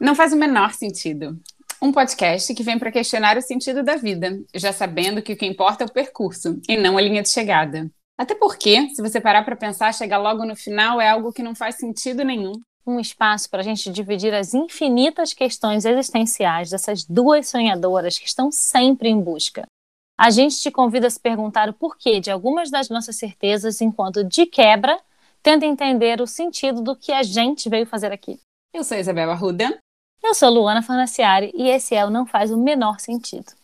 Não faz o menor sentido. Um podcast que vem para questionar o sentido da vida, já sabendo que o que importa é o percurso e não a linha de chegada. Até porque, se você parar para pensar, chegar logo no final é algo que não faz sentido nenhum. Um espaço para a gente dividir as infinitas questões existenciais dessas duas sonhadoras que estão sempre em busca. A gente te convida a se perguntar o porquê de algumas das nossas certezas, enquanto de quebra, tenta entender o sentido do que a gente veio fazer aqui. Eu sou Isabel Arruda. Eu sou Luana Farnaciari e esse é o Não Faz o Menor Sentido.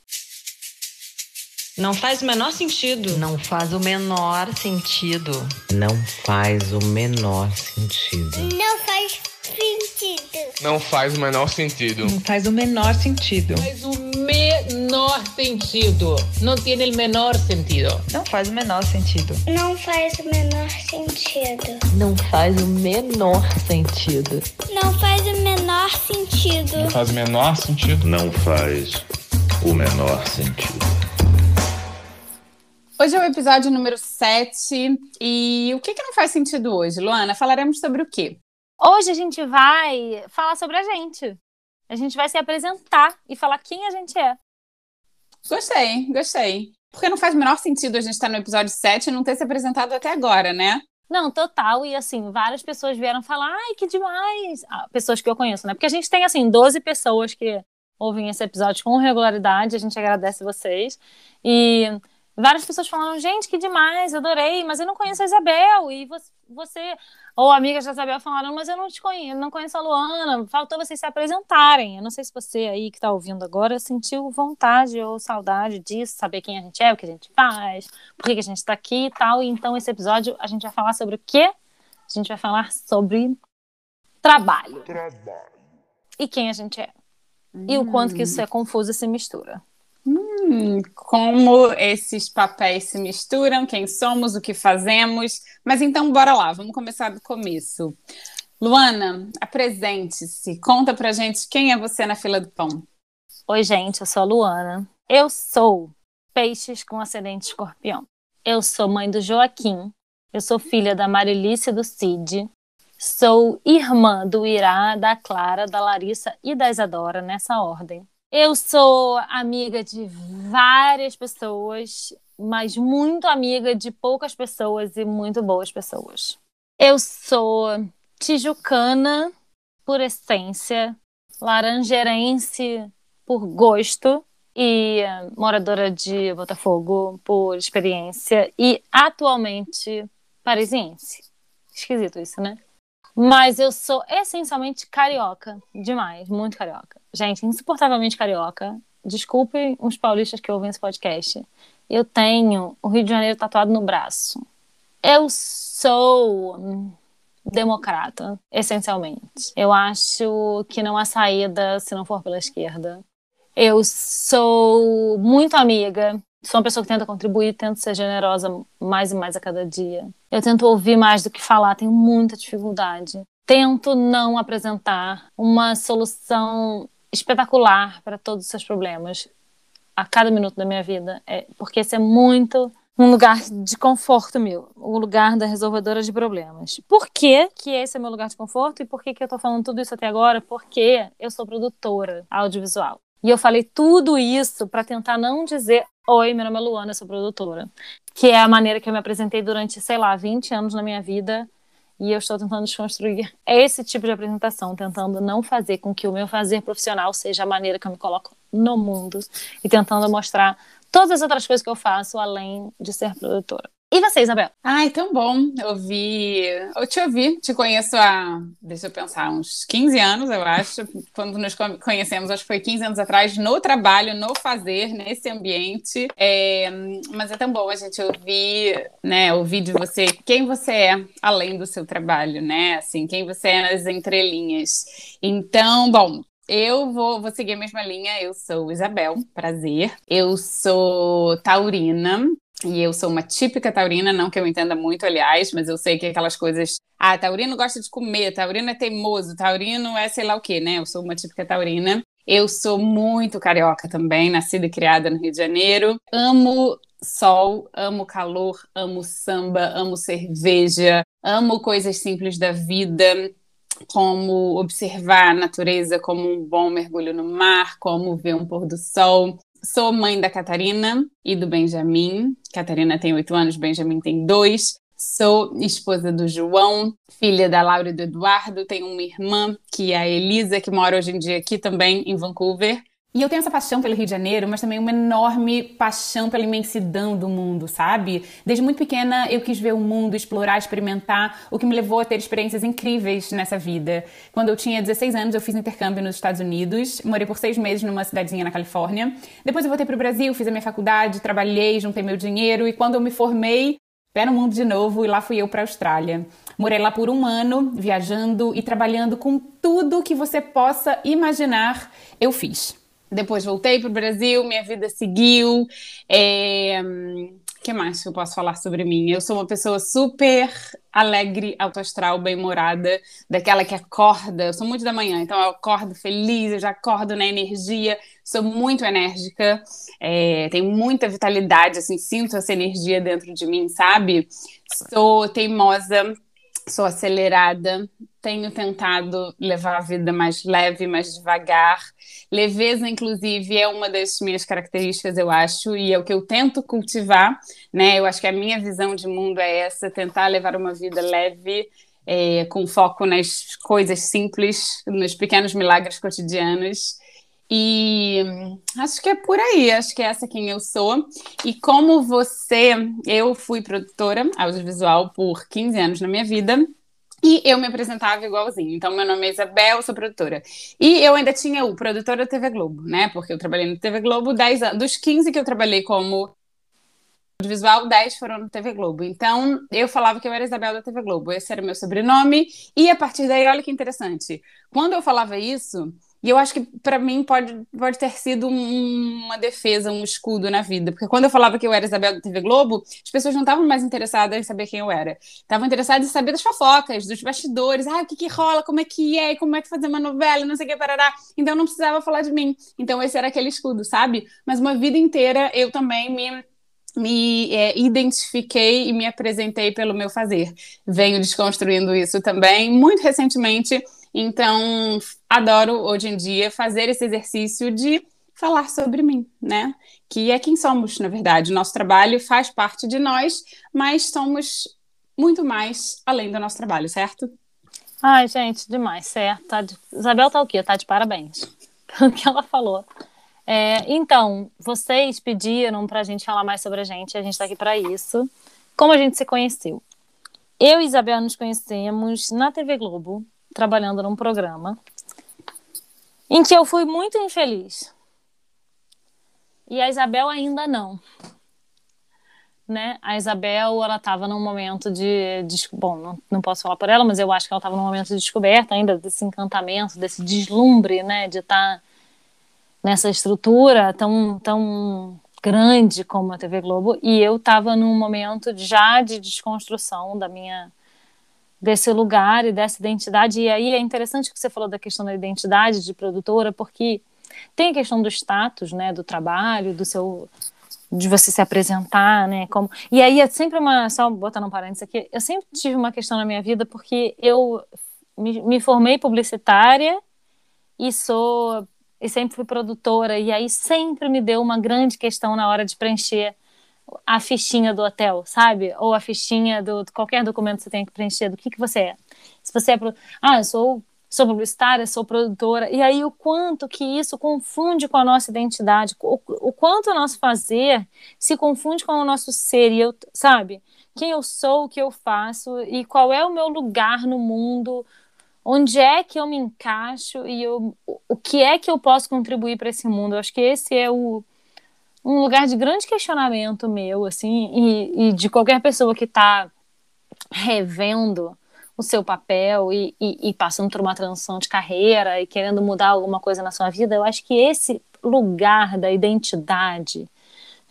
Não faz o menor sentido. Não faz o menor sentido. Não faz o menor sentido. Não faz sentido. Não faz o menor sentido. Não faz o menor sentido. Faz o menor sentido. Não tem o menor sentido. Não faz o menor sentido. Não faz o menor sentido. Não faz o menor sentido. Não faz o menor sentido. Não faz o menor sentido. Não faz o menor sentido. Hoje é o episódio número 7 e o que, que não faz sentido hoje, Luana? Falaremos sobre o quê? Hoje a gente vai falar sobre a gente. A gente vai se apresentar e falar quem a gente é. Gostei, gostei. Porque não faz o menor sentido a gente estar no episódio 7 e não ter se apresentado até agora, né? Não, total. E assim, várias pessoas vieram falar, ai, que demais. Ah, pessoas que eu conheço, né? Porque a gente tem, assim, 12 pessoas que ouvem esse episódio com regularidade. A gente agradece vocês. E várias pessoas falaram, gente, que demais, adorei, mas eu não conheço a Isabel. E você, ou amigas da Isabel falaram, mas eu não te conheço, não conheço a Luana, faltou vocês se apresentarem. Eu não sei se você aí que está ouvindo agora sentiu vontade ou saudade disso, saber quem a gente é, o que a gente faz, por que, que a gente está aqui e tal. E então, esse episódio, a gente vai falar sobre o quê? A gente vai falar sobre trabalho. Trabalho. E quem a gente é. Hum. E o quanto que isso é confuso e se mistura. Como esses papéis se misturam, quem somos, o que fazemos. Mas então, bora lá, vamos começar do começo. Luana, apresente-se, conta pra gente quem é você na fila do pão. Oi, gente, eu sou a Luana. Eu sou peixes com ascendente escorpião. Eu sou mãe do Joaquim. Eu sou filha da Marilice do Cid. Sou irmã do Irá, da Clara, da Larissa e da Isadora, nessa ordem. Eu sou amiga de várias pessoas, mas muito amiga de poucas pessoas e muito boas pessoas. Eu sou tijucana por essência, laranjeirense por gosto e moradora de Botafogo por experiência e atualmente parisiense. Esquisito isso, né? Mas eu sou essencialmente carioca, demais, muito carioca. Gente, insuportavelmente carioca. Desculpem os paulistas que ouvem esse podcast. Eu tenho o Rio de Janeiro tatuado no braço. Eu sou democrata, essencialmente. Eu acho que não há saída se não for pela esquerda. Eu sou muito amiga. Sou uma pessoa que tenta contribuir, tento ser generosa mais e mais a cada dia. Eu tento ouvir mais do que falar, tenho muita dificuldade. Tento não apresentar uma solução espetacular para todos os seus problemas a cada minuto da minha vida, é, porque esse é muito um lugar de conforto meu, o um lugar da resolvedora de problemas. Por que, que esse é meu lugar de conforto e por que, que eu estou falando tudo isso até agora? Porque eu sou produtora audiovisual. E eu falei tudo isso para tentar não dizer Oi, meu nome é Luana, eu sou produtora. Que é a maneira que eu me apresentei durante, sei lá, 20 anos na minha vida e eu estou tentando desconstruir esse tipo de apresentação, tentando não fazer com que o meu fazer profissional seja a maneira que eu me coloco no mundo e tentando mostrar todas as outras coisas que eu faço além de ser produtora. E você, Isabel? Ai, tão bom ouvir. Eu te ouvi, te conheço há, deixa eu pensar, uns 15 anos, eu acho. Quando nos conhecemos, acho que foi 15 anos atrás, no trabalho, no fazer, nesse ambiente. É, mas é tão bom a gente ouvir, né, ouvir de você quem você é além do seu trabalho, né? Assim, quem você é nas entrelinhas. Então, bom, eu vou, vou seguir a mesma linha. Eu sou Isabel, prazer. Eu sou taurina. E eu sou uma típica taurina, não que eu entenda muito, aliás, mas eu sei que aquelas coisas. Ah, taurino gosta de comer, taurino é teimoso, taurino é sei lá o quê, né? Eu sou uma típica taurina. Eu sou muito carioca também, nascida e criada no Rio de Janeiro. Amo sol, amo calor, amo samba, amo cerveja, amo coisas simples da vida. como observar a natureza como um bom mergulho no mar, como ver um pôr do sol. Sou mãe da Catarina e do Benjamin. Catarina tem oito anos, Benjamin tem dois. Sou esposa do João, filha da Laura e do Eduardo. Tenho uma irmã, que é a Elisa, que mora hoje em dia aqui também em Vancouver. E eu tenho essa paixão pelo Rio de Janeiro, mas também uma enorme paixão pela imensidão do mundo, sabe? Desde muito pequena eu quis ver o mundo, explorar, experimentar, o que me levou a ter experiências incríveis nessa vida. Quando eu tinha 16 anos, eu fiz intercâmbio nos Estados Unidos, morei por seis meses numa cidadezinha na Califórnia. Depois eu voltei para o Brasil, fiz a minha faculdade, trabalhei, juntei meu dinheiro e quando eu me formei, pé no mundo de novo e lá fui eu para a Austrália. Morei lá por um ano, viajando e trabalhando com tudo que você possa imaginar, eu fiz. Depois voltei para o Brasil, minha vida seguiu. É... O que mais que eu posso falar sobre mim? Eu sou uma pessoa super alegre, autoastral, bem-humorada, daquela que acorda. Eu sou muito da manhã, então eu acordo feliz, eu já acordo na energia, sou muito enérgica, é, tenho muita vitalidade, assim, sinto essa energia dentro de mim, sabe? Sou teimosa, sou acelerada, tenho tentado levar a vida mais leve, mais devagar. Leveza, inclusive, é uma das minhas características, eu acho, e é o que eu tento cultivar, né? Eu acho que a minha visão de mundo é essa, tentar levar uma vida leve, é, com foco nas coisas simples, nos pequenos milagres cotidianos. E acho que é por aí, acho que é essa quem eu sou. E como você, eu fui produtora audiovisual por 15 anos na minha vida. E eu me apresentava igualzinho. Então, meu nome é Isabel, sou produtora. E eu ainda tinha o produtor da TV Globo, né? Porque eu trabalhei na TV Globo 10 anos. Dos 15 que eu trabalhei como audiovisual, 10 foram no TV Globo. Então, eu falava que eu era Isabel da TV Globo. Esse era meu sobrenome. E a partir daí, olha que interessante. Quando eu falava isso, e eu acho que para mim pode, pode ter sido um, uma defesa, um escudo na vida. Porque quando eu falava que eu era Isabel da TV Globo, as pessoas não estavam mais interessadas em saber quem eu era. Estavam interessadas em saber das fofocas, dos bastidores. Ah, o que, que rola, como é que é, como é que fazer uma novela, não sei o que, parará. Então não precisava falar de mim. Então esse era aquele escudo, sabe? Mas uma vida inteira eu também me me é, identifiquei e me apresentei pelo meu fazer. Venho desconstruindo isso também. Muito recentemente então, adoro hoje em dia fazer esse exercício de falar sobre mim, né? Que é quem somos, na verdade. Nosso trabalho faz parte de nós, mas somos muito mais além do nosso trabalho, certo? Ai, gente, demais, certo. Tá de... Isabel tá o quê? Tá de parabéns pelo que ela falou. É, então, vocês pediram para a gente falar mais sobre a gente, a gente está aqui para isso. Como a gente se conheceu? Eu e Isabel nos conhecemos na TV Globo, trabalhando num programa em que eu fui muito infeliz. E a Isabel ainda não. Né? A Isabel, ela estava num momento de, de bom, não, não, posso falar por ela, mas eu acho que ela estava num momento de descoberta ainda desse encantamento, desse deslumbre, né, de estar tá nessa estrutura tão tão grande como a TV Globo, e eu estava num momento já de desconstrução da minha desse lugar e dessa identidade. E aí é interessante que você falou da questão da identidade de produtora, porque tem a questão do status, né, do trabalho, do seu de você se apresentar, né, como e aí é sempre uma só botando um parênteses aqui, eu sempre tive uma questão na minha vida porque eu me, me formei publicitária e sou e sempre fui produtora e aí sempre me deu uma grande questão na hora de preencher a fichinha do hotel, sabe? Ou a fichinha do qualquer documento que você tem que preencher, do que, que você é. Se você é. Ah, eu sou, sou publicitária, sou produtora. E aí o quanto que isso confunde com a nossa identidade, o, o quanto o nosso fazer se confunde com o nosso ser. E eu, sabe? Quem eu sou, o que eu faço e qual é o meu lugar no mundo. Onde é que eu me encaixo e eu, o que é que eu posso contribuir para esse mundo? Eu acho que esse é o, um lugar de grande questionamento meu, assim, e, e de qualquer pessoa que está revendo o seu papel e, e, e, passando por uma transição de carreira e querendo mudar alguma coisa na sua vida, eu acho que esse lugar da identidade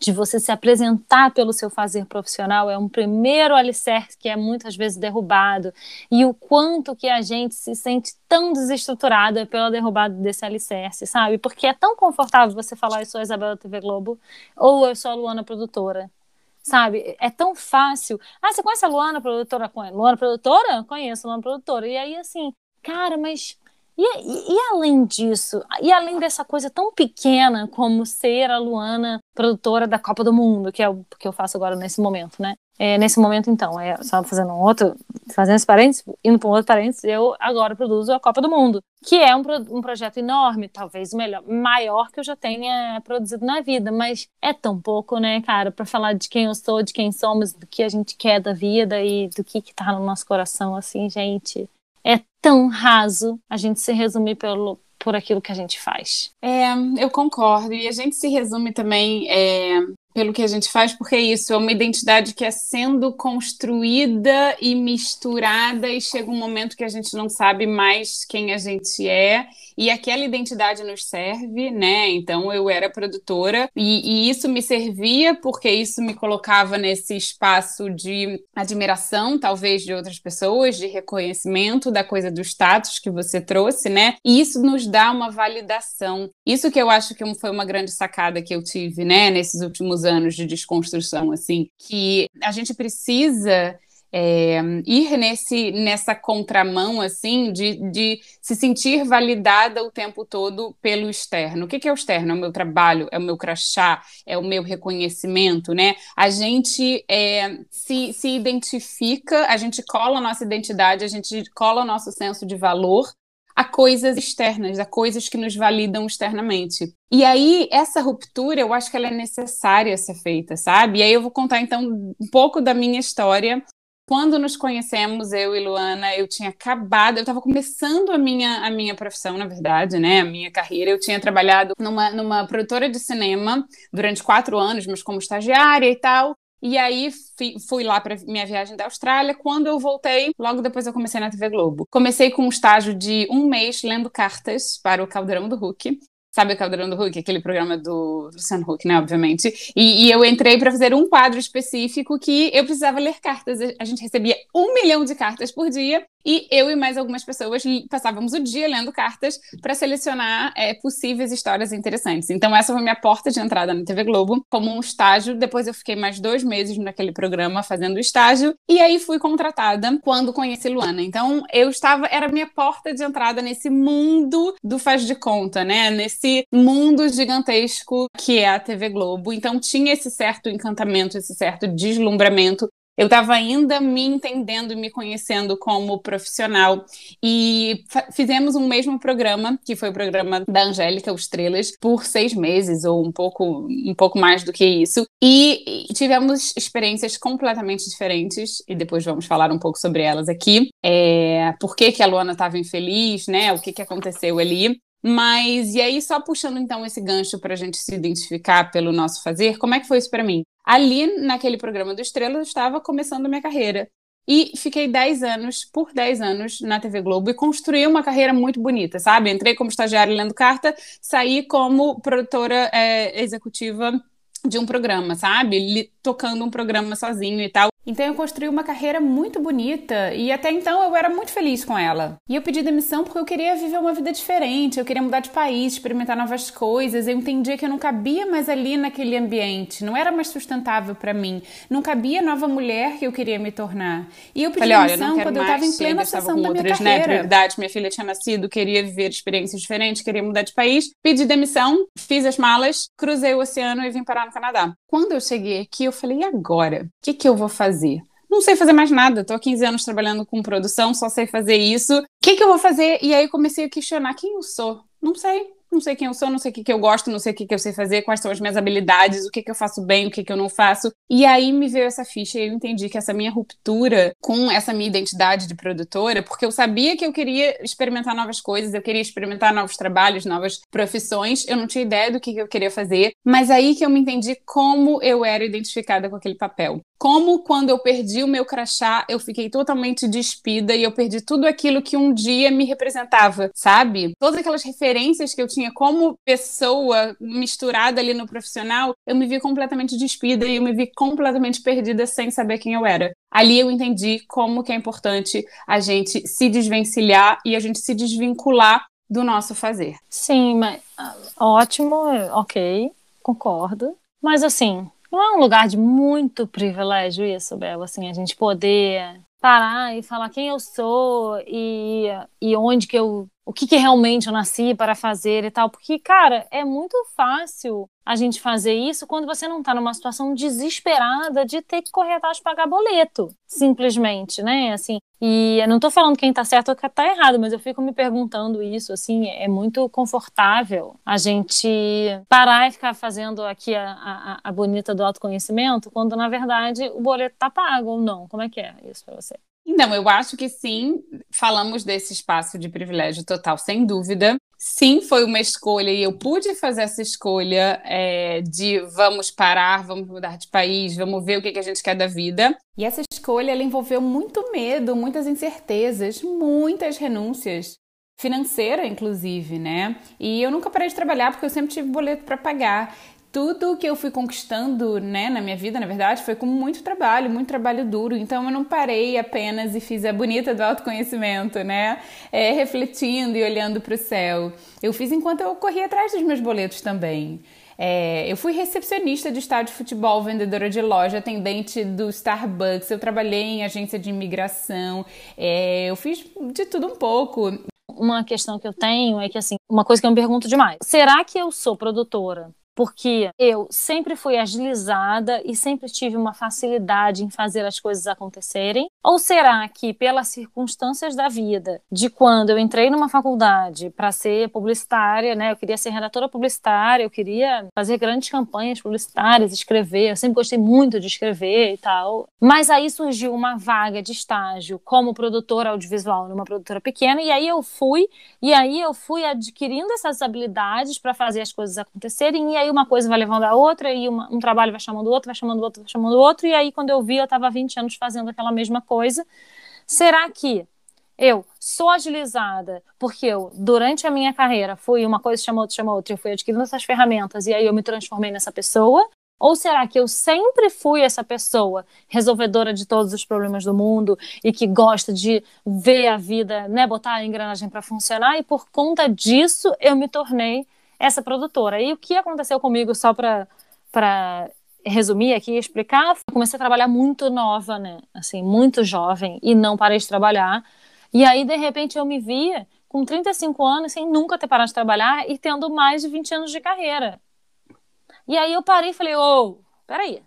de você se apresentar pelo seu fazer profissional é um primeiro alicerce que é muitas vezes derrubado e o quanto que a gente se sente tão desestruturada pela derrubada desse alicerce, sabe? Porque é tão confortável você falar eu sou a Isabela TV Globo ou eu sou a Luana produtora, sabe? É tão fácil. Ah, você conhece a Luana produtora? Luana produtora? Conheço a Luana produtora. E aí, assim, cara, mas e, e, além disso, e além dessa coisa tão pequena como ser a Luana produtora da Copa do Mundo, que é o que eu faço agora nesse momento, né? É, nesse momento, então, é só fazendo um outro, fazendo esse parênteses, indo para um outro parênteses, eu agora produzo a Copa do Mundo, que é um, um projeto enorme, talvez o melhor, maior que eu já tenha produzido na vida, mas é tão pouco, né, cara, para falar de quem eu sou, de quem somos, do que a gente quer da vida e do que, que tá no nosso coração, assim, gente é tão raso a gente se resumir pelo, por aquilo que a gente faz. É, eu concordo. E a gente se resume também é, pelo que a gente faz, porque é isso, é uma identidade que é sendo construída e misturada, e chega um momento que a gente não sabe mais quem a gente é e aquela identidade nos serve, né? Então eu era produtora e, e, isso me servia porque isso me colocava nesse espaço de admiração, talvez de outras pessoas, de reconhecimento da coisa do status que você trouxe, né? E isso nos dá uma validação. Isso que eu acho que foi uma grande sacada que eu tive, né? Nesses últimos anos de desconstrução, assim, que a gente precisa é, ir nesse, nessa contramão, assim, de, de se sentir validada o tempo todo pelo externo. O que, que é o externo? É o meu trabalho, é o meu crachá, é o meu reconhecimento, né? A gente é, se, se identifica, a gente cola a nossa identidade, a gente cola o nosso senso de valor a coisas externas, a coisas que nos validam externamente. E aí, essa ruptura, eu acho que ela é necessária ser feita, sabe? E aí eu vou contar, então, um pouco da minha história quando nos conhecemos, eu e Luana, eu tinha acabado, eu estava começando a minha, a minha profissão, na verdade, né? A minha carreira. Eu tinha trabalhado numa, numa produtora de cinema durante quatro anos, mas como estagiária e tal. E aí fui lá para minha viagem da Austrália. Quando eu voltei, logo depois eu comecei na TV Globo. Comecei com um estágio de um mês lendo cartas para o Caldeirão do Hulk. Sabe o Caldeirão do Hulk? Aquele programa do Luciano Huck, né? Obviamente. E, e eu entrei para fazer um quadro específico que eu precisava ler cartas. A gente recebia um milhão de cartas por dia e eu e mais algumas pessoas passávamos o dia lendo cartas para selecionar é, possíveis histórias interessantes. Então, essa foi minha porta de entrada na TV Globo, como um estágio. Depois, eu fiquei mais dois meses naquele programa fazendo estágio. E aí, fui contratada quando conheci Luana. Então, eu estava, era minha porta de entrada nesse mundo do faz de conta, né? Nesse mundo gigantesco que é a TV Globo. Então, tinha esse certo encantamento, esse certo deslumbramento eu estava ainda me entendendo e me conhecendo como profissional e fizemos um mesmo programa, que foi o programa da Angélica, Estrelas, por seis meses ou um pouco, um pouco mais do que isso. E tivemos experiências completamente diferentes e depois vamos falar um pouco sobre elas aqui. É, por que, que a Luana estava infeliz, né? O que, que aconteceu ali. Mas, e aí, só puxando então esse gancho para a gente se identificar pelo nosso fazer, como é que foi isso para mim? Ali, naquele programa do Estrela, eu estava começando a minha carreira. E fiquei 10 anos, por 10 anos, na TV Globo e construí uma carreira muito bonita, sabe? Entrei como estagiária lendo carta, saí como produtora é, executiva de um programa, sabe? Tocando um programa sozinho e tal. Então eu construí uma carreira muito bonita e até então eu era muito feliz com ela. E eu pedi demissão porque eu queria viver uma vida diferente, eu queria mudar de país, experimentar novas coisas. Eu entendia que eu não cabia mais ali naquele ambiente, não era mais sustentável para mim, não cabia a nova mulher que eu queria me tornar. E eu pedi Falei, demissão quando eu estava em plena ascensão da outras, minha né, carreira. Né, Minha filha tinha nascido, queria viver experiências diferentes, queria mudar de país. Pedi demissão, fiz as malas, cruzei o oceano e vim parar no Canadá. Quando eu cheguei aqui, eu falei, e agora? O que, que eu vou fazer? Fazer? Não sei fazer mais nada, estou há 15 anos trabalhando com produção, só sei fazer isso. O que, que eu vou fazer? E aí comecei a questionar quem eu sou. Não sei não sei quem eu sou, não sei o que, que eu gosto, não sei o que, que eu sei fazer, quais são as minhas habilidades, o que, que eu faço bem, o que, que eu não faço. E aí me veio essa ficha e eu entendi que essa minha ruptura com essa minha identidade de produtora, porque eu sabia que eu queria experimentar novas coisas, eu queria experimentar novos trabalhos, novas profissões, eu não tinha ideia do que, que eu queria fazer, mas aí que eu me entendi como eu era identificada com aquele papel. Como quando eu perdi o meu crachá, eu fiquei totalmente despida e eu perdi tudo aquilo que um dia me representava, sabe? Todas aquelas referências que eu tinha tinha como pessoa misturada ali no profissional, eu me vi completamente despida e eu me vi completamente perdida sem saber quem eu era. Ali eu entendi como que é importante a gente se desvencilhar e a gente se desvincular do nosso fazer. Sim, mas ótimo, ok, concordo. Mas assim, Não é um lugar de muito privilégio isso, Bel, assim, a gente poder parar e falar quem eu sou e, e onde que eu o que, que realmente eu nasci para fazer e tal. Porque, cara, é muito fácil a gente fazer isso quando você não está numa situação desesperada de ter que correr atrás de pagar boleto, simplesmente, né? Assim, e eu não estou falando quem está certo ou quem está errado, mas eu fico me perguntando isso, assim, é muito confortável a gente parar e ficar fazendo aqui a, a, a bonita do autoconhecimento, quando na verdade o boleto está pago ou não. Como é que é isso para você? Então, eu acho que sim, falamos desse espaço de privilégio total, sem dúvida. Sim, foi uma escolha e eu pude fazer essa escolha é, de vamos parar, vamos mudar de país, vamos ver o que, que a gente quer da vida. E essa escolha ela envolveu muito medo, muitas incertezas, muitas renúncias financeira, inclusive, né? E eu nunca parei de trabalhar porque eu sempre tive boleto para pagar tudo que eu fui conquistando, né, na minha vida, na verdade, foi com muito trabalho, muito trabalho duro. Então eu não parei apenas e fiz a bonita do autoconhecimento, né, é, refletindo e olhando para o céu. Eu fiz enquanto eu corria atrás dos meus boletos também. É, eu fui recepcionista de estádio de futebol, vendedora de loja, atendente do Starbucks. Eu trabalhei em agência de imigração. É, eu fiz de tudo um pouco. Uma questão que eu tenho é que assim, uma coisa que eu me pergunto demais: será que eu sou produtora porque eu sempre fui agilizada e sempre tive uma facilidade em fazer as coisas acontecerem? Ou será que, pelas circunstâncias da vida, de quando eu entrei numa faculdade para ser publicitária, né? Eu queria ser redatora publicitária, eu queria fazer grandes campanhas publicitárias, escrever, eu sempre gostei muito de escrever e tal. Mas aí surgiu uma vaga de estágio como produtora audiovisual numa produtora pequena, e aí eu fui, e aí eu fui adquirindo essas habilidades para fazer as coisas acontecerem, e aí uma coisa vai levando a outra, e uma, um trabalho vai chamando o outro, vai chamando o outro, vai chamando o outro, e aí quando eu vi, eu estava 20 anos fazendo aquela mesma coisa. Será que eu sou agilizada porque eu, durante a minha carreira, fui uma coisa chamou outra, chamou outra, eu fui adquirindo essas ferramentas e aí eu me transformei nessa pessoa? Ou será que eu sempre fui essa pessoa resolvedora de todos os problemas do mundo e que gosta de ver a vida, né, botar a engrenagem para funcionar e por conta disso eu me tornei essa produtora. E o que aconteceu comigo, só para resumir aqui e explicar, comecei a trabalhar muito nova, né? Assim, muito jovem e não parei de trabalhar. E aí, de repente, eu me via com 35 anos sem nunca ter parado de trabalhar e tendo mais de 20 anos de carreira. E aí eu parei e falei, ô, oh, peraí,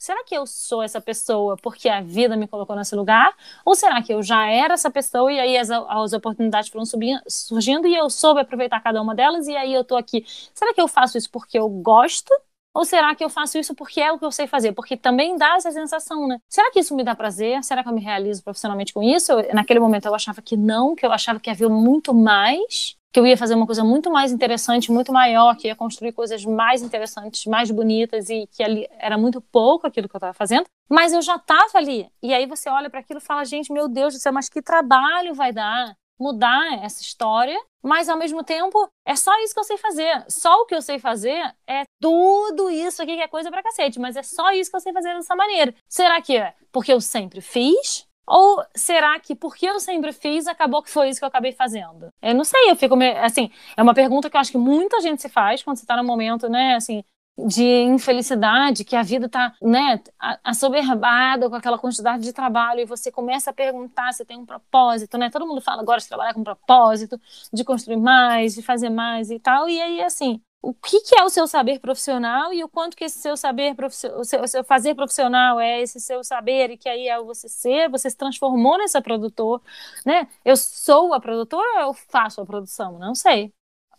será que eu sou essa pessoa porque a vida me colocou nesse lugar? Ou será que eu já era essa pessoa e aí as, as oportunidades foram subindo, surgindo e eu soube aproveitar cada uma delas e aí eu tô aqui? Será que eu faço isso porque eu gosto? Ou será que eu faço isso porque é o que eu sei fazer? Porque também dá essa sensação, né? Será que isso me dá prazer? Será que eu me realizo profissionalmente com isso? Eu, naquele momento eu achava que não, que eu achava que havia muito mais que eu ia fazer uma coisa muito mais interessante, muito maior, que ia construir coisas mais interessantes, mais bonitas e que ali era muito pouco aquilo que eu estava fazendo, mas eu já estava ali. E aí você olha para aquilo e fala, gente, meu Deus do céu, mas que trabalho vai dar mudar essa história, mas ao mesmo tempo é só isso que eu sei fazer. Só o que eu sei fazer é tudo isso aqui que é coisa pra cacete, mas é só isso que eu sei fazer dessa maneira. Será que é porque eu sempre fiz? Ou será que porque eu sempre fiz, acabou que foi isso que eu acabei fazendo? Eu não sei, eu fico meio, assim, é uma pergunta que eu acho que muita gente se faz quando você tá no momento, né, assim, de infelicidade, que a vida tá, né, assoberbada com aquela quantidade de trabalho e você começa a perguntar se tem um propósito, né? Todo mundo fala agora de trabalhar com propósito, de construir mais, de fazer mais e tal. E aí, assim, o que, que, é o seu saber profissional e o quanto que esse seu saber o seu, o seu, fazer profissional é esse seu saber e que aí é você ser, você se transformou nessa produtor, né? Eu sou a produtora ou eu faço a produção? Não sei.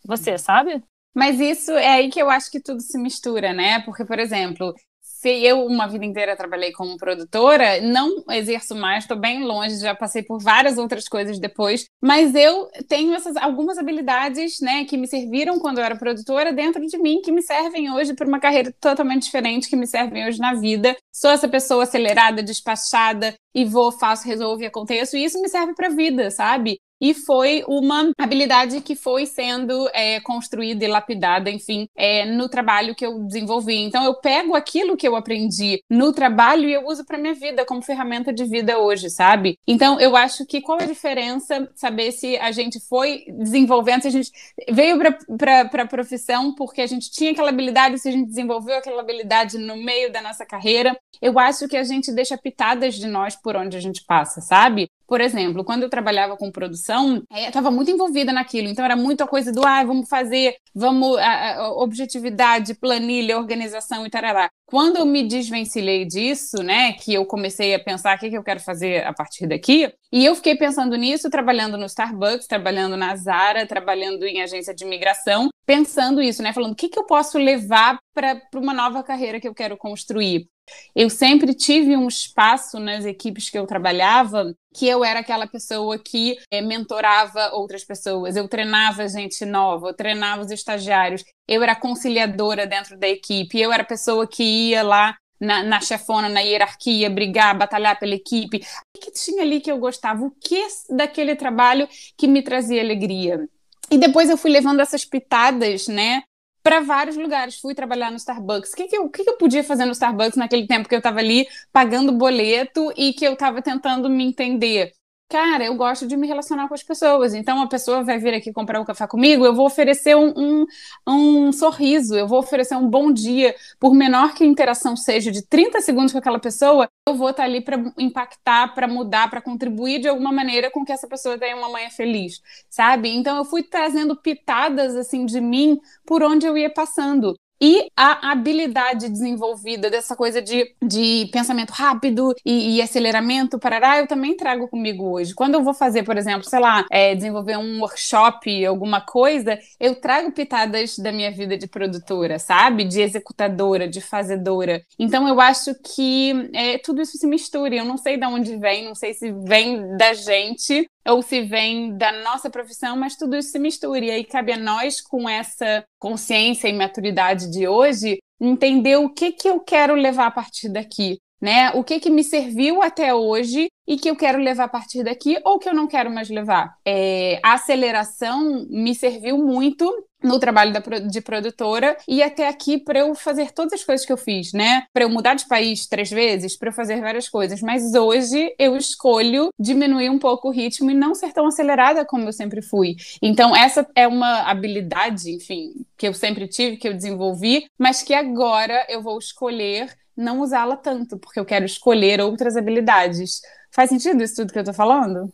Você sabe? Mas isso é aí que eu acho que tudo se mistura, né? Porque, por exemplo, se eu uma vida inteira trabalhei como produtora, não exerço mais, estou bem longe, já passei por várias outras coisas depois, mas eu tenho essas algumas habilidades, né, que me serviram quando eu era produtora dentro de mim, que me servem hoje para uma carreira totalmente diferente, que me servem hoje na vida. Sou essa pessoa acelerada, despachada e vou, faço, resolvo e aconteço, e isso me serve para a vida, sabe? E foi uma habilidade que foi sendo é, construída e lapidada, enfim, é, no trabalho que eu desenvolvi. Então, eu pego aquilo que eu aprendi no trabalho e eu uso para minha vida como ferramenta de vida hoje, sabe? Então, eu acho que qual a diferença saber se a gente foi desenvolvendo, se a gente veio para a profissão porque a gente tinha aquela habilidade, se a gente desenvolveu aquela habilidade no meio da nossa carreira. Eu acho que a gente deixa pitadas de nós por onde a gente passa, sabe? Por exemplo, quando eu trabalhava com produção, é, eu estava muito envolvida naquilo, então era muito a coisa do, ah, vamos fazer, vamos, a, a objetividade, planilha, organização e tarará. Quando eu me desvencilhei disso, né, que eu comecei a pensar o que, que eu quero fazer a partir daqui, e eu fiquei pensando nisso, trabalhando no Starbucks, trabalhando na Zara, trabalhando em agência de imigração, pensando isso, né, falando o que, que eu posso levar para uma nova carreira que eu quero construir. Eu sempre tive um espaço nas equipes que eu trabalhava que eu era aquela pessoa que é, mentorava outras pessoas, eu treinava gente nova, eu treinava os estagiários, eu era conciliadora dentro da equipe, eu era a pessoa que ia lá na, na, chefona, na hierarquia, brigar, batalhar pela equipe. O que tinha ali que eu gostava? O que daquele trabalho que me trazia alegria? E depois eu fui levando essas pitadas, né, para vários lugares. Fui trabalhar no Starbucks. O que, que, eu, que, que eu podia fazer no Starbucks naquele tempo que eu estava ali pagando boleto e que eu estava tentando me entender? Cara, eu gosto de me relacionar com as pessoas. Então, a pessoa vai vir aqui comprar um café comigo, eu vou oferecer um, um, um, sorriso, eu vou oferecer um bom dia, por menor que a interação seja de 30 segundos com aquela pessoa, eu vou estar ali para impactar, para mudar, para contribuir de alguma maneira com que essa pessoa tenha uma manhã feliz, sabe? Então, eu fui trazendo pitadas assim de mim por onde eu ia passando. E a habilidade desenvolvida dessa coisa de, de pensamento rápido e, e aceleramento, parará, eu também trago comigo hoje. Quando eu vou fazer, por exemplo, sei lá, é, desenvolver um workshop, alguma coisa, eu trago pitadas da minha vida de produtora, sabe? De executadora, de fazedora. Então eu acho que é, tudo isso se mistura. Eu não sei de onde vem, não sei se vem da gente, ou se vem da nossa profissão, mas tudo isso se mistura. E aí cabe a nós, com essa consciência e maturidade de hoje, entender o que, que eu quero levar a partir daqui. Né? O que, que me serviu até hoje e que eu quero levar a partir daqui ou que eu não quero mais levar. É, a aceleração me serviu muito no trabalho da, de produtora e até aqui para eu fazer todas as coisas que eu fiz, né? Para eu mudar de país três vezes, para eu fazer várias coisas. Mas hoje eu escolho diminuir um pouco o ritmo e não ser tão acelerada como eu sempre fui. Então, essa é uma habilidade, enfim, que eu sempre tive, que eu desenvolvi, mas que agora eu vou escolher não usá-la tanto, porque eu quero escolher outras habilidades. Faz sentido isso tudo que eu tô falando?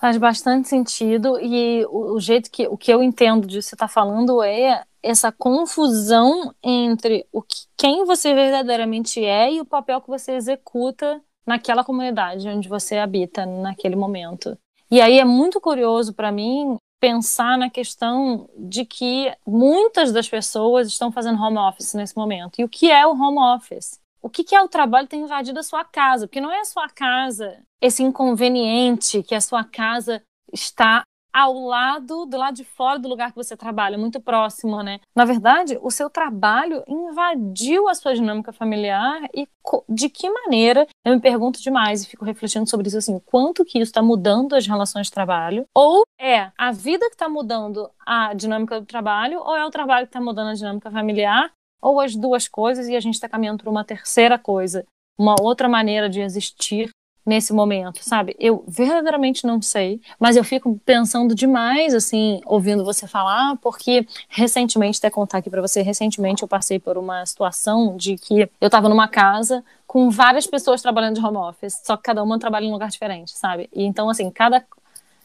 Faz bastante sentido e o, o jeito que o que eu entendo de você estar tá falando é essa confusão entre o que, quem você verdadeiramente é e o papel que você executa naquela comunidade onde você habita naquele momento. E aí é muito curioso para mim pensar na questão de que muitas das pessoas estão fazendo home office nesse momento. E o que é o home office? O que, que é o trabalho ter invadido a sua casa, porque não é a sua casa esse inconveniente que a sua casa está ao lado, do lado de fora do lugar que você trabalha, muito próximo, né? Na verdade, o seu trabalho invadiu a sua dinâmica familiar e de que maneira? Eu me pergunto demais e fico refletindo sobre isso assim, quanto que isso está mudando as relações de trabalho? Ou é a vida que está mudando a dinâmica do trabalho, ou é o trabalho que está mudando a dinâmica familiar? Ou as duas coisas e a gente está caminhando para uma terceira coisa, uma outra maneira de existir nesse momento, sabe? Eu verdadeiramente não sei, mas eu fico pensando demais, assim, ouvindo você falar, porque recentemente, até contar aqui para você, recentemente eu passei por uma situação de que eu estava numa casa com várias pessoas trabalhando de home office, só que cada uma trabalha em um lugar diferente, sabe? E então, assim, cada.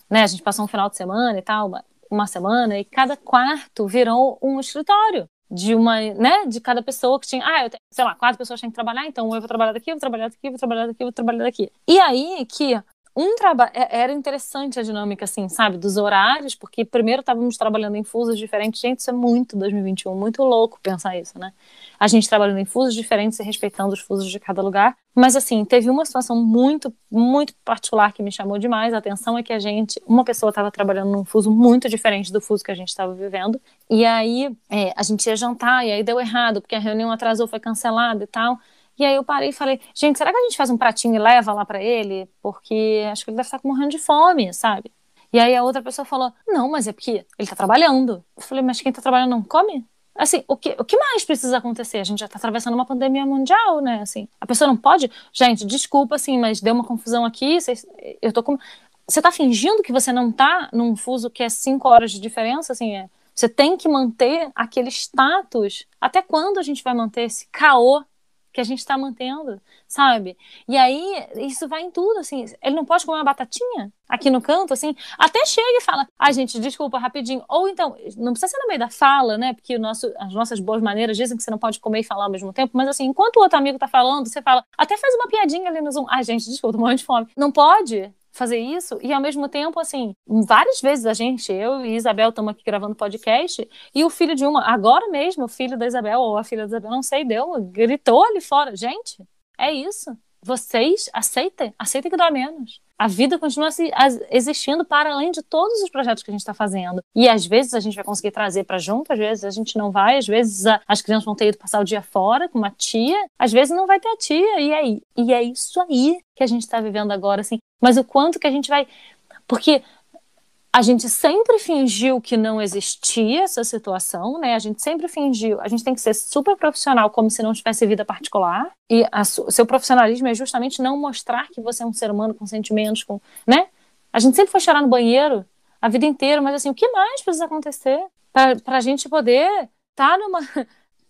Né, a gente passou um final de semana e tal, uma, semana, e cada quarto virou um escritório de uma, né, de cada pessoa que tinha, ah, eu tenho, sei lá, quatro pessoas têm que trabalhar, então eu vou trabalhar daqui, eu vou trabalhar daqui, eu vou trabalhar daqui, eu vou trabalhar daqui. E aí que um trabalho é, era interessante a dinâmica assim, sabe, dos horários, porque primeiro estávamos trabalhando em fusos diferentes. Gente, isso é muito 2021, muito louco pensar isso, né? A gente trabalhando em fusos diferentes e respeitando os fusos de cada lugar. Mas assim, teve uma situação muito, muito particular que me chamou demais a atenção é que a gente, uma pessoa estava trabalhando num fuso muito diferente do fuso que a gente estava vivendo. E aí é, a gente ia jantar e aí deu errado porque a reunião atrasou, foi cancelada e tal. E aí eu parei e falei, gente, será que a gente faz um pratinho e leva lá para ele? Porque acho que ele deve estar morrendo de fome, sabe? E aí a outra pessoa falou: Não, mas é porque ele tá trabalhando. Eu falei: Mas quem tá trabalhando não come? Assim, o que, o que mais precisa acontecer? A gente já tá atravessando uma pandemia mundial, né? Assim, a pessoa não pode. Gente, desculpa, assim, mas deu uma confusão aqui. Cês, eu tô com. Você tá fingindo que você não tá num fuso que é cinco horas de diferença? Assim, é, você tem que manter aquele status. Até quando a gente vai manter esse caô que a gente está mantendo, sabe? E aí, isso vai em tudo, assim. Ele não pode comer uma batatinha aqui no canto, assim. Até chega e fala, ah, gente, desculpa, rapidinho. Ou então, não precisa ser no meio da fala, né? Porque nosso, as nossas boas maneiras dizem que você não pode comer e falar ao mesmo tempo. Mas, assim, enquanto o outro amigo tá falando, você fala, até faz uma piadinha ali no Zoom. Ah, gente, desculpa, tô morrendo de fome. Não pode, fazer isso. E ao mesmo tempo assim várias vezes a gente eu e Isabel estamos aqui gravando podcast e o filho de uma agora mesmo o filho da Isabel ou a filha da Isabel não sei deu gritou ali fora. Gente é isso. Vocês aceitem aceitem que dá menos a vida continua existindo para além de todos os projetos que a gente está fazendo. E às vezes a gente vai conseguir trazer para junto, às vezes a gente não vai, às vezes a, as crianças vão ter ido passar o dia fora com uma tia, às vezes não vai ter a tia. E aí? E é isso aí que a gente está vivendo agora, assim. Mas o quanto que a gente vai. Porque a gente sempre fingiu que não existia essa situação, né? A gente sempre fingiu. A gente tem que ser super profissional, como se não tivesse vida particular. E a, seu profissionalismo é justamente não mostrar que você é um ser humano com sentimentos, com, né? A gente sempre foi chorar no banheiro a vida inteira, mas assim, o que mais precisa acontecer para a gente poder estar tá numa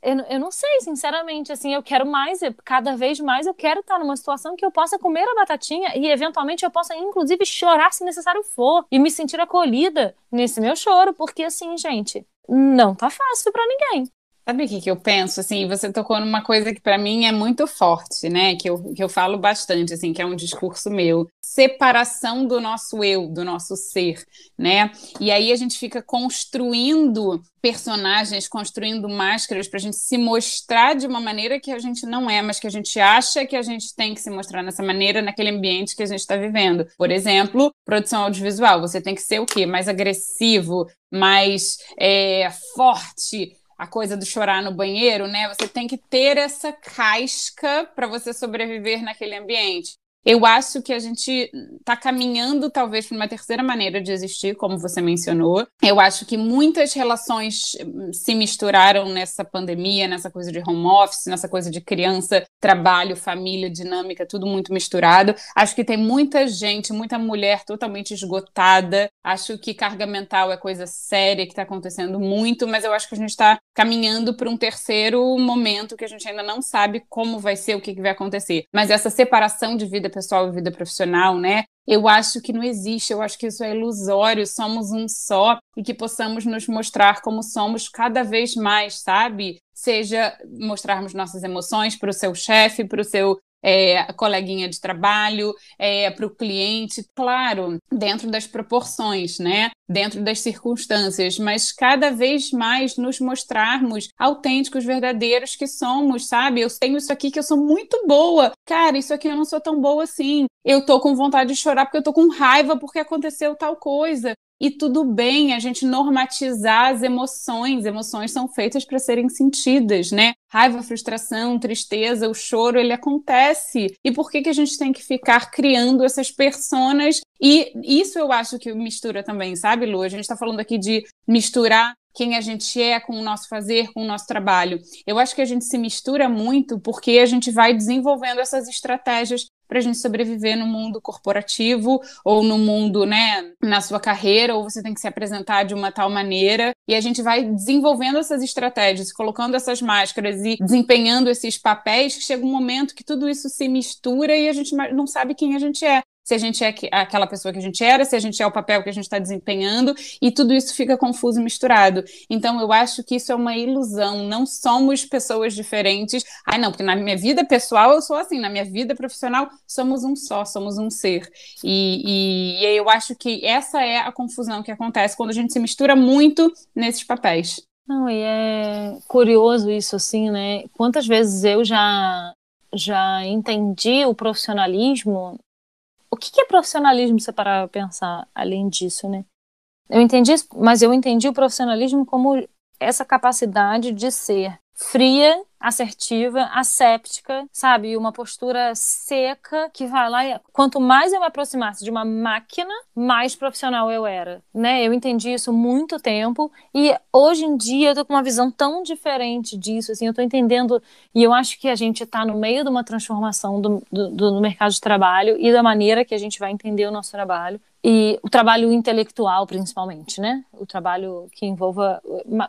eu, eu não sei, sinceramente, assim, eu quero mais, cada vez mais eu quero estar numa situação que eu possa comer a batatinha e eventualmente eu possa, inclusive, chorar se necessário for e me sentir acolhida nesse meu choro, porque assim, gente, não tá fácil para ninguém. Sabe o que, que eu penso? Assim, você tocou numa coisa que para mim é muito forte, né? Que eu, que eu falo bastante, assim, que é um discurso meu. Separação do nosso eu, do nosso ser, né? E aí a gente fica construindo personagens, construindo máscaras para a gente se mostrar de uma maneira que a gente não é, mas que a gente acha que a gente tem que se mostrar nessa maneira, naquele ambiente que a gente está vivendo. Por exemplo, produção audiovisual. Você tem que ser o quê? Mais agressivo, mais é, forte a coisa do chorar no banheiro, né? Você tem que ter essa casca para você sobreviver naquele ambiente. Eu acho que a gente está caminhando, talvez, para uma terceira maneira de existir, como você mencionou. Eu acho que muitas relações hum, se misturaram nessa pandemia, nessa coisa de home office, nessa coisa de criança, trabalho, família, dinâmica, tudo muito misturado. Acho que tem muita gente, muita mulher totalmente esgotada. Acho que carga mental é coisa séria que está acontecendo muito, mas eu acho que a gente está caminhando para um terceiro momento que a gente ainda não sabe como vai ser, o que, que vai acontecer. Mas essa separação de vida pessoal e vida profissional, né? Eu acho que não existe, eu acho que isso é ilusório, somos um só e que possamos nos mostrar como somos cada vez mais, sabe? Seja mostrarmos nossas emoções para o seu chefe, para o seu é, coleguinha de trabalho, é, para o cliente, claro, dentro das proporções, né? Dentro das circunstâncias, mas cada vez mais nos mostrarmos autênticos, verdadeiros que somos, sabe? Eu tenho isso aqui que eu sou muito boa. Cara, isso aqui eu não sou tão boa assim. Eu tô com vontade de chorar porque eu tô com raiva porque aconteceu tal coisa e tudo bem a gente normatizar as emoções. Emoções são feitas para serem sentidas, né? Raiva, frustração, tristeza, o choro, ele acontece. E por que, que a gente tem que ficar criando essas personas? E isso eu acho que mistura também, sabe, Lu? A gente está falando aqui de misturar quem a gente é com o nosso fazer, com o nosso trabalho. Eu acho que a gente se mistura muito porque a gente vai desenvolvendo essas estratégias para a gente sobreviver no mundo corporativo ou no mundo, né, na sua carreira, ou você tem que se apresentar de uma tal maneira. E a gente vai desenvolvendo essas estratégias, colocando essas máscaras e desempenhando esses papéis, chega um momento que tudo isso se mistura e a gente não sabe quem a gente é se a gente é aquela pessoa que a gente era, se a gente é o papel que a gente está desempenhando, e tudo isso fica confuso e misturado. Então, eu acho que isso é uma ilusão. Não somos pessoas diferentes. Ai, não, porque na minha vida pessoal eu sou assim, na minha vida profissional somos um só, somos um ser. E, e, e eu acho que essa é a confusão que acontece quando a gente se mistura muito nesses papéis. Não, e é curioso isso, assim, né? Quantas vezes eu já já entendi o profissionalismo o que, é profissionalismo, se parar para pensar além disso, né? Eu entendi, mas eu entendi o profissionalismo como essa capacidade de ser fria, assertiva, asséptica, sabe? Uma postura seca que vai lá e quanto mais eu me aproximasse de uma máquina, mais profissional eu era, né? Eu entendi isso muito tempo e hoje em dia eu tô com uma visão tão diferente disso, assim, eu tô entendendo e eu acho que a gente tá no meio de uma transformação do, do, do mercado de trabalho e da maneira que a gente vai entender o nosso trabalho e o trabalho intelectual principalmente, né? O trabalho que envolva,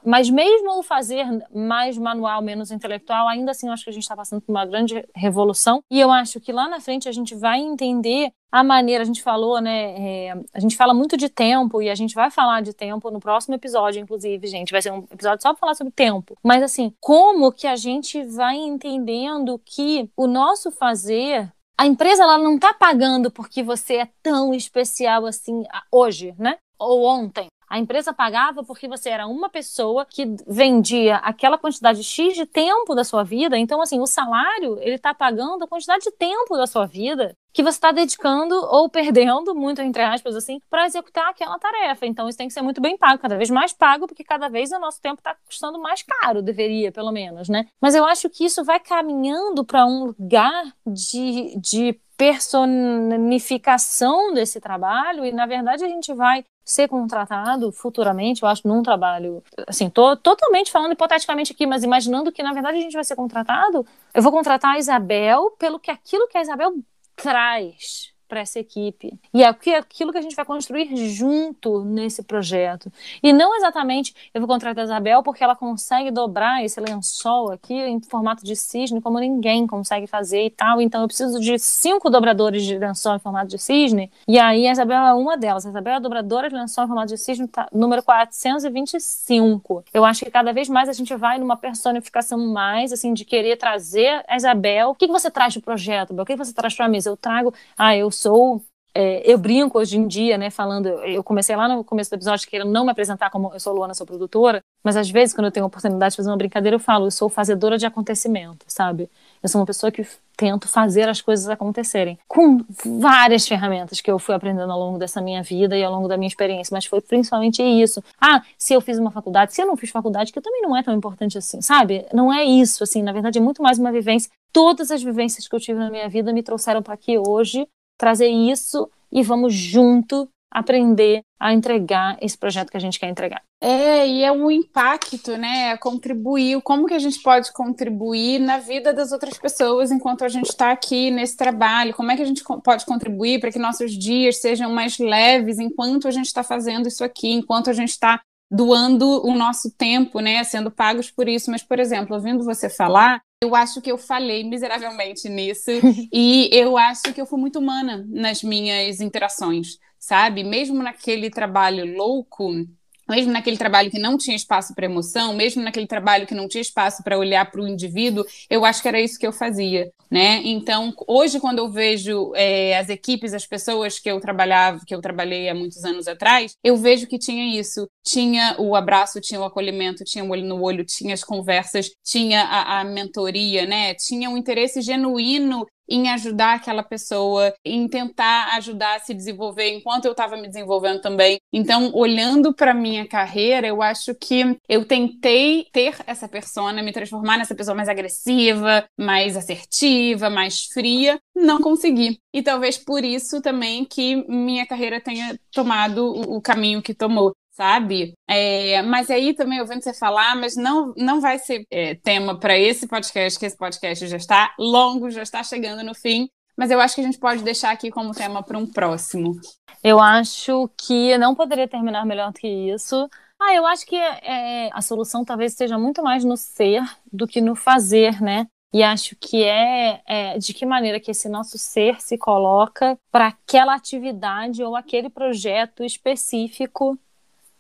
mas mesmo o fazer mais manual, menos intelectual, ainda assim eu acho que a gente está passando por uma grande revolução e eu acho que lá na frente a gente vai entender a maneira, a gente falou, né? É, a gente fala muito de tempo e a gente vai falar de tempo no próximo episódio, inclusive, gente. Vai ser um episódio só para falar sobre tempo. Mas assim, como que a gente vai entendendo que o nosso fazer a empresa ela não está pagando porque você é tão especial assim hoje, né? Ou ontem. A empresa pagava porque você era uma pessoa que vendia aquela quantidade X de tempo da sua vida. Então, assim, o salário, ele está pagando a quantidade de tempo da sua vida que você está dedicando ou perdendo, muito entre aspas, assim, para executar aquela tarefa. Então, isso tem que ser muito bem pago, cada vez mais pago, porque cada vez o nosso tempo está custando mais caro, deveria, pelo menos, né? Mas eu acho que isso vai caminhando para um lugar de, de personificação desse trabalho e na verdade a gente vai ser contratado futuramente, eu acho, num trabalho, assim, tô totalmente falando hipoteticamente aqui, mas imaginando que na verdade a gente vai ser contratado, eu vou contratar a Isabel pelo que aquilo que a Isabel traz para essa equipe. E é aquilo que a gente vai construir junto nesse projeto. E não exatamente eu vou contratar a Isabel porque ela consegue dobrar esse lençol aqui em formato de cisne como ninguém consegue fazer e tal. Então eu preciso de cinco dobradores de lençol em formato de cisne. E aí a Isabel é uma delas. A Isabel é a dobradora de lençol em formato de cisne tá, número 425. Eu acho que cada vez mais a gente vai numa personificação mais, assim, de querer trazer a Isabel. O que, que você traz para o projeto, Bel? O que, que você traz para mesa? Eu trago, ah, eu sou é, eu brinco hoje em dia, né, falando, eu comecei lá no começo do episódio querendo não me apresentar como eu sou Luana, sou produtora, mas às vezes quando eu tenho a oportunidade de fazer uma brincadeira, eu falo, eu sou fazedora de acontecimento, sabe? Eu sou uma pessoa que tento fazer as coisas acontecerem com várias ferramentas que eu fui aprendendo ao longo dessa minha vida e ao longo da minha experiência, mas foi principalmente isso. Ah, se eu fiz uma faculdade, se eu não fiz faculdade, que também não é tão importante assim, sabe? Não é isso, assim, na verdade é muito mais uma vivência. Todas as vivências que eu tive na minha vida me trouxeram para aqui hoje trazer isso e vamos junto aprender a entregar esse projeto que a gente quer entregar. É, e é um impacto, né? É contribuir, como que a gente pode contribuir na vida das outras pessoas enquanto a gente está aqui nesse trabalho? Como é que a gente pode contribuir para que nossos dias sejam mais leves enquanto a gente está fazendo isso aqui, enquanto a gente está doando o nosso tempo, né? Sendo pagos por isso. Mas, por exemplo, ouvindo você falar, eu acho que eu falei miseravelmente nisso e eu acho que eu fui muito humana nas minhas interações, sabe? Mesmo naquele trabalho louco, mesmo naquele trabalho que não tinha espaço para emoção, mesmo naquele trabalho que não tinha espaço para olhar para o indivíduo, eu acho que era isso que eu fazia, né? Então, hoje, quando eu vejo é, as equipes, as pessoas que eu trabalhava, que eu trabalhei há muitos anos atrás, eu vejo que tinha isso. Tinha o abraço, tinha o acolhimento, tinha o olho no olho, tinha as conversas, tinha a, a mentoria, né? Tinha um interesse genuíno em ajudar aquela pessoa, em tentar ajudar a se desenvolver enquanto eu estava me desenvolvendo também. Então, olhando para minha carreira, eu acho que eu tentei ter essa persona, me transformar nessa pessoa mais agressiva, mais assertiva, mais fria, não consegui. E talvez por isso também que minha carreira tenha tomado o caminho que tomou sabe? É, mas aí também ouvindo você falar, mas não, não vai ser é, tema para esse podcast, que esse podcast já está longo, já está chegando no fim. Mas eu acho que a gente pode deixar aqui como tema para um próximo. Eu acho que não poderia terminar melhor do que isso. Ah, eu acho que é, a solução talvez esteja muito mais no ser do que no fazer, né? E acho que é, é, de que maneira que esse nosso ser se coloca para aquela atividade ou aquele projeto específico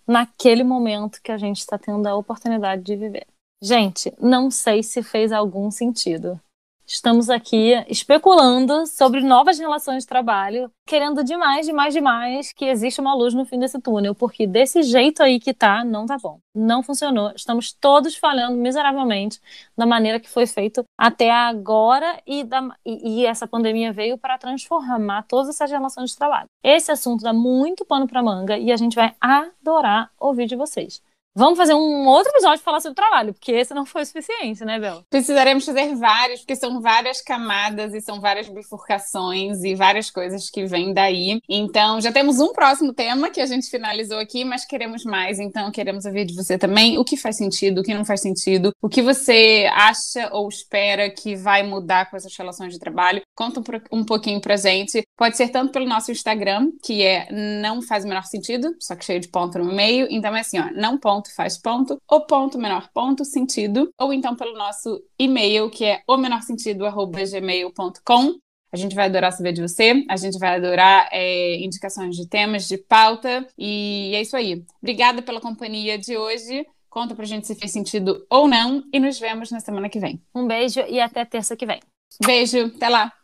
naquele momento que a gente está tendo a oportunidade de viver. Gente, não sei se fez algum sentido. Estamos aqui especulando sobre novas relações de trabalho, querendo demais, demais, demais que exista uma luz no fim desse túnel, porque desse jeito aí que tá, não tá bom. Não funcionou. Estamos todos falhando miseravelmente da maneira que foi feito até agora e, da, e, e essa pandemia veio para transformar todas essas relações de trabalho. Esse assunto dá muito pano para manga e a gente vai adorar ouvir de vocês. Vamos fazer um outro episódio falar sobre trabalho, porque esse não foi o suficiente, né, Bel? Precisaremos fazer vários, porque são várias camadas e são várias bifurcações e várias coisas que vêm daí. Então, já temos um próximo tema que a gente finalizou aqui, mas queremos mais, então queremos ouvir de você também o que faz sentido, o que não faz sentido, o que você acha ou espera que vai mudar com essas relações de trabalho. Conta um pouquinho pra gente. Pode ser tanto pelo nosso Instagram, que é não faz o menor sentido, só que cheio de ponto no meio. Então é assim, ó, não ponto faz ponto, o ponto menor ponto sentido, ou então pelo nosso e-mail, que é o menor sentido, gmail.com. A gente vai adorar saber de você, a gente vai adorar é, indicações de temas, de pauta, e é isso aí. Obrigada pela companhia de hoje. Conta pra gente se fez sentido ou não, e nos vemos na semana que vem. Um beijo e até terça que vem. Beijo, até lá!